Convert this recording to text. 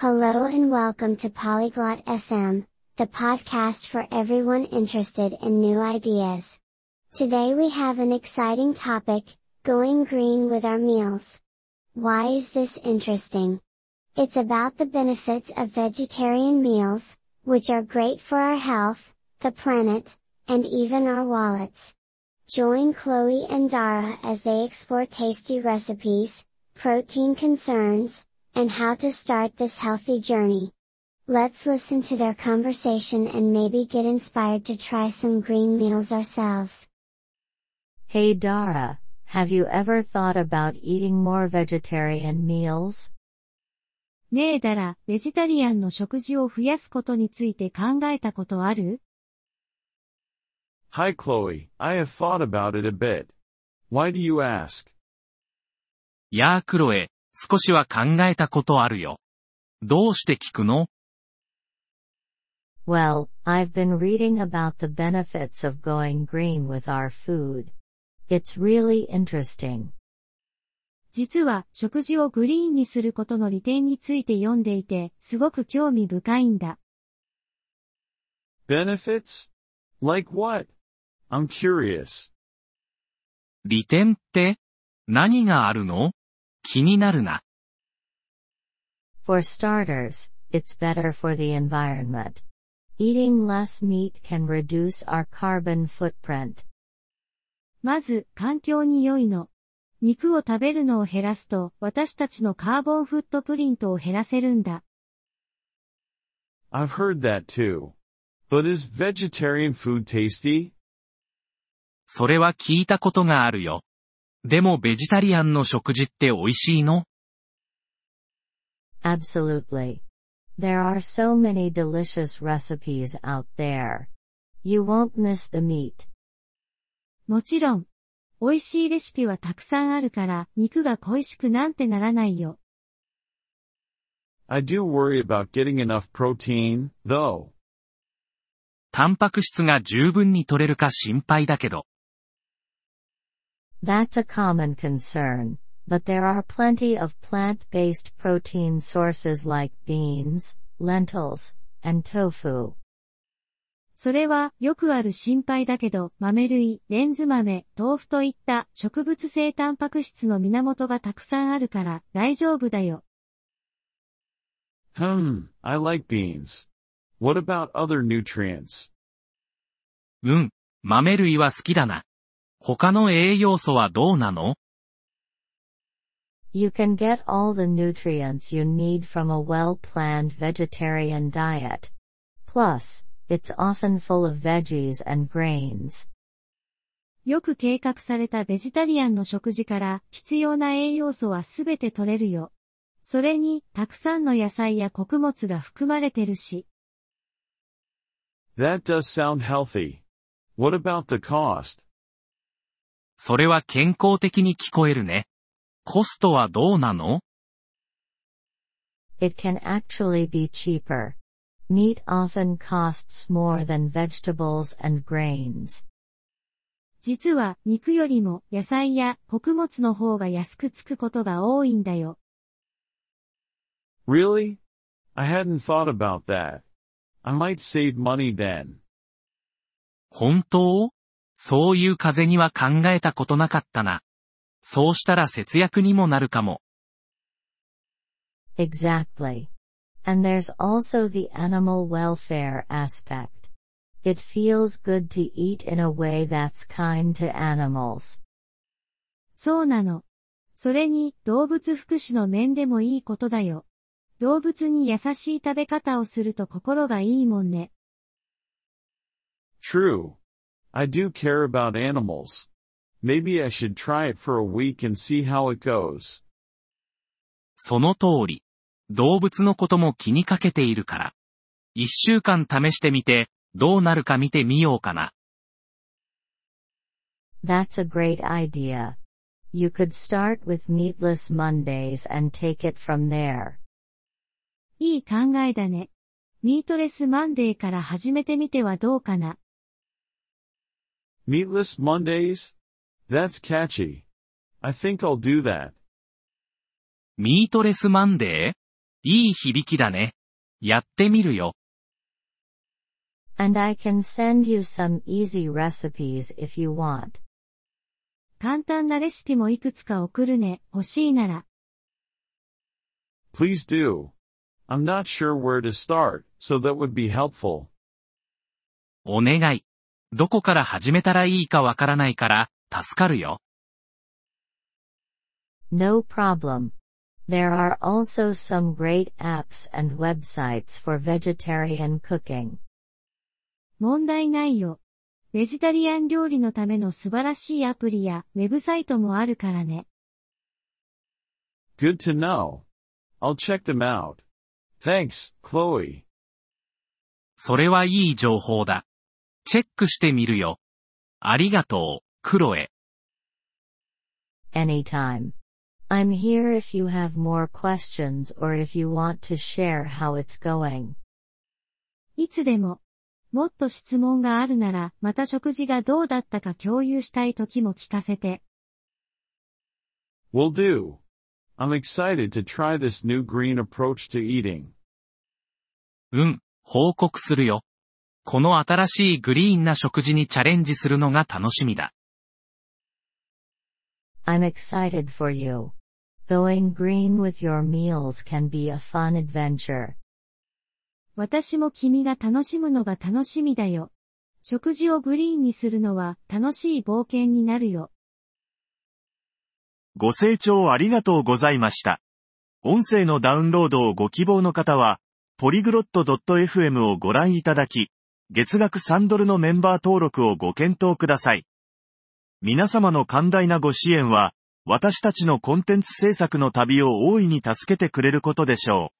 Hello and welcome to Polyglot FM, the podcast for everyone interested in new ideas. Today we have an exciting topic, going green with our meals. Why is this interesting? It's about the benefits of vegetarian meals, which are great for our health, the planet, and even our wallets. Join Chloe and Dara as they explore tasty recipes, protein concerns, and how to start this healthy journey. Let's listen to their conversation and maybe get inspired to try some green meals ourselves. Hey Dara, have you ever thought about eating more vegetarian meals? ねえだら、ベジタリアンの食事を増やすことについて考えたことある Hi Chloe, I have thought about it a bit. Why do you ask? やあクロエ、 少しは考えたことあるよ。どうして聞くの Well, I've been reading about the benefits of going green with our food. It's really interesting. 実は、食事をグリーンにすることの利点について読んでいて、すごく興味深いんだ。Benefits? Like what? I'm curious. 利点って何があるの気になるな。For starters, it's better for the environment. Eating less meat can reduce our carbon footprint. まず、環境に良いの。肉を食べるのを減らすと、私たちのカーボンフットプリントを減らせるんだ。I've heard that too. But is vegetarian food tasty? それは聞いたことがあるよ。でもベジタリアンの食事って美味しいの Absolutely. There are so many delicious recipes out there. You won't miss the meat. もちろん。美味しいレシピはたくさんあるから、肉が恋しくなんてならないよ。I do worry about getting enough protein, though. タンパク質が十分に取れるか心配だけど。That's a common concern, but there are plenty of plant-based protein sources like beans, lentils, and tofu. それはよくある心配だけど、豆類、レンズ豆、豆腐といった植物性タンパク質の源がたくさんあるから大丈夫だよ。Hmm, I like beans. What about other nutrients? うん、豆類は好きだな。他の栄養素はどうなの You can get all the nutrients you need from a well-planned vegetarian diet. Plus, it's often full of veggies and grains. よく計画されたベジタリアンの食事から必要な栄養素はすべて取れるよ。それに、たくさんの野菜や穀物が含まれてるし。That does sound healthy. What about the cost? それは健康的に聞こえるね。コストはどうなの It can actually be cheaper. Meat often costs more than vegetables and grains. 実は、肉よりも野菜や穀物の方が安くつくことが多いんだよ。Really? I hadn't thought about that. I might save money then. 本当そういう風には考えたことなかったな。そうしたら節約にもなるかも。Exactly. And there's also the animal welfare aspect. It feels good to eat in a way that's kind to animals. そうなの。それに、動物福祉の面でもいいことだよ。動物に優しい食べ方をすると心がいいもんね。True. I do care about animals. Maybe I should try it for a week and see how it goes. その通り。動物のことも気にかけているから。一週間試してみて、どうなるか見てみようかな。That's a great idea. You could start with meatless Mondays and take it from there. いい考えだね。ミートレスマンデーから始めてみてはどうかな。Meatless Mondays? That's catchy. I think I'll do that. ミートレスマンデー いい響きだね。やってみるよ。 And I can send you some easy recipes if you want. 簡単なレシピもいくつか送るね、欲しいなら。 Please do. I'm not sure where to start, so that would be helpful. お願い。 どこから始めたらいいかわからないから、助かるよ。No problem. There are also some great apps and websites for vegetarian cooking. 問題ないよ。ベジタリアン料理のための素晴らしいアプリやウェブサイトもあるからね。Good to know. I'll check them out. Thanks, Chloe. それはいい情報だ。チェックしてみるよ。ありがとう、クロエ。Anytime. I'm here if you have more questions or if you want to share how it's going. いつでも。もっと質問があるなら、また食事がどうだったか共有したい時も聞かせて。Will do. I'm excited to try this new green approach to eating. うん、報告するよ。この新しいグリーンな食事にチャレンジするのが楽しみだ。I'm excited for you. Going green with your meals can be a fun adventure. 私も君が楽しむのが楽しみだよ。食事をグリーンにするのは楽しい冒険になるよ。ご清聴ありがとうございました。音声のダウンロードをご希望の方は、ポリグロット .fm をご覧いただき、月額3ドルのメンバー登録をご検討ください。皆様の寛大なご支援は、私たちのコンテンツ制作の旅を大いに助けてくれることでしょう。